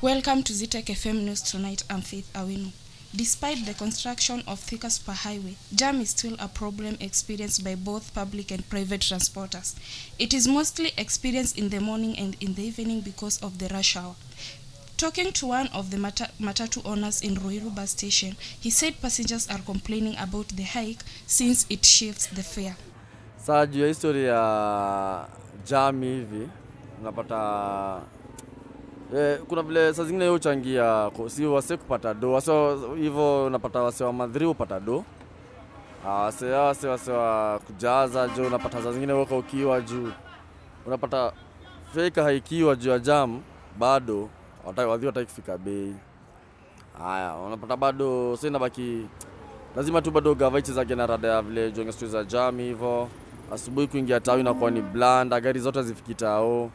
Welcome to Zitek FM News tonight. I'm Faith Awinu. Despite the construction of thicker superhighway, jam is still a problem experienced by both public and private transporters. It is mostly experienced in the morning and in the evening because of the rush hour. Talking to one of the mata- matatu owners in Ruiru bus station, he said passengers are complaining about the hike since it shifts the fare. Saa juu ya history ya jam hivi unapata eh, kuna vile saa zingine hiyo huchangia si wase kupata do wase hivyo unapata wase wa madhiri upata do. Ah, wase wase wase wa kujaza juu unapata saa zingine weka ukiwa juu. Unapata feka haikiwa juu ya jam bado wadhi wataki kufika bei. Haya unapata bado sasa inabaki lazima tu bado gava ichezage na rada ya vile jonge za jam hivyo. Asubuhi kuingia tawi inakuwa ni blanda gari zote zifiki tao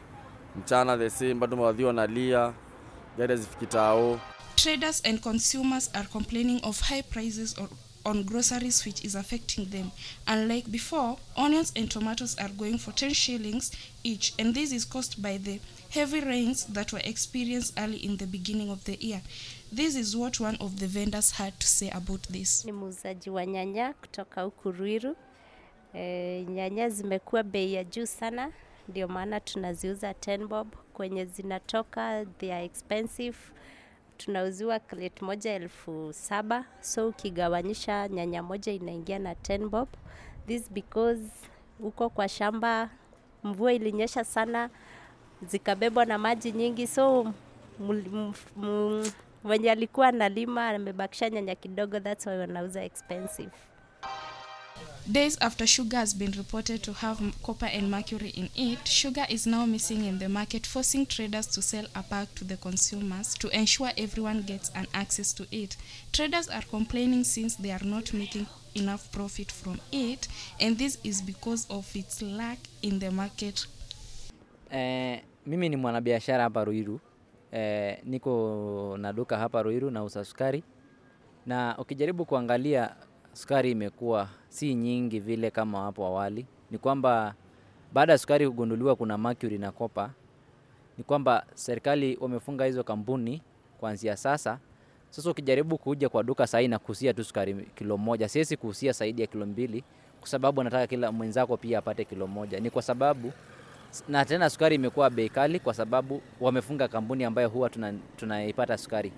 mchana the same bado mawadhi wanalia gari hazifiki tao Traders and consumers are complaining of high prices on, on groceries, which is affecting them. Unlike before, onions and tomatoes are going for 10 shillings each, and this is caused by the heavy rains that were experienced early in the beginning of the year. This is what one of the vendors had to say about this. Ni muuzaji wa nyanya kutoka huku Ruiru. E, nyanya zimekuwa bei ya juu sana, ndio maana tunaziuza 10 bob. Kwenye zinatoka they are expensive, tunauziwa crate moja elfu saba so ukigawanyisha nyanya moja inaingia na 10 bob. This because huko kwa shamba mvua ilinyesha sana zikabebwa na maji nyingi so mwenye alikuwa analima amebakisha nyanya kidogo, that's why wanauza expensive. Days after sugar has been reported to have copper and mercury in it, sugar is now missing in the market, forcing traders to sell a pack to the consumers to ensure everyone gets an access to it. Traders are complaining since they are not making enough profit from it, and this is because of its lack in the market. Eh, mimi ni mwanabiashara hapa Ruiru. Eh, niko na duka hapa Ruiru na sukari, na ukijaribu kuangalia sukari imekuwa si nyingi vile kama hapo awali. Ni kwamba baada ya sukari kugunduliwa kuna mercury na copper, ni kwamba serikali wamefunga hizo kampuni kuanzia sasa. Sasa ukijaribu kuja kwa duka sahii na kuhusia tu sukari kilo moja, siwezi kuhusia zaidi ya kilo mbili kwa sababu nataka kila mwenzako pia apate kilo moja. Ni kwa sababu na tena sukari imekuwa bei kali kwa sababu wamefunga kampuni ambayo huwa tuna- sukari.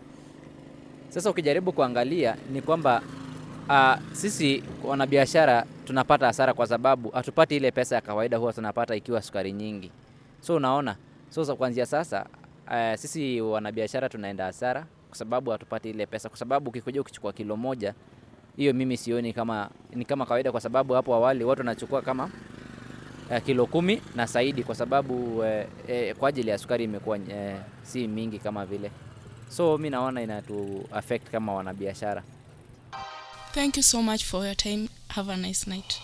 Sasa ukijaribu kuangalia ni kwamba uh, sisi wanabiashara tunapata hasara kwa sababu hatupati ile pesa ya kawaida huwa tunapata ikiwa sukari nyingi. So unaona, so kuanzia sasa uh, sisi wanabiashara tunaenda hasara kwa sababu hatupati ile pesa, kwa sababu ukikuja ukichukua kilo moja hiyo mimi sioni kama ni kama kawaida, kwa sababu hapo awali watu wanachukua kama uh, kilo kumi na zaidi, kwa sababu uh, uh, kwa ajili ya sukari imekuwa uh, si mingi kama vile, so mi naona inatu affect kama wanabiashara. Thank you so much for your time. Have a nice night.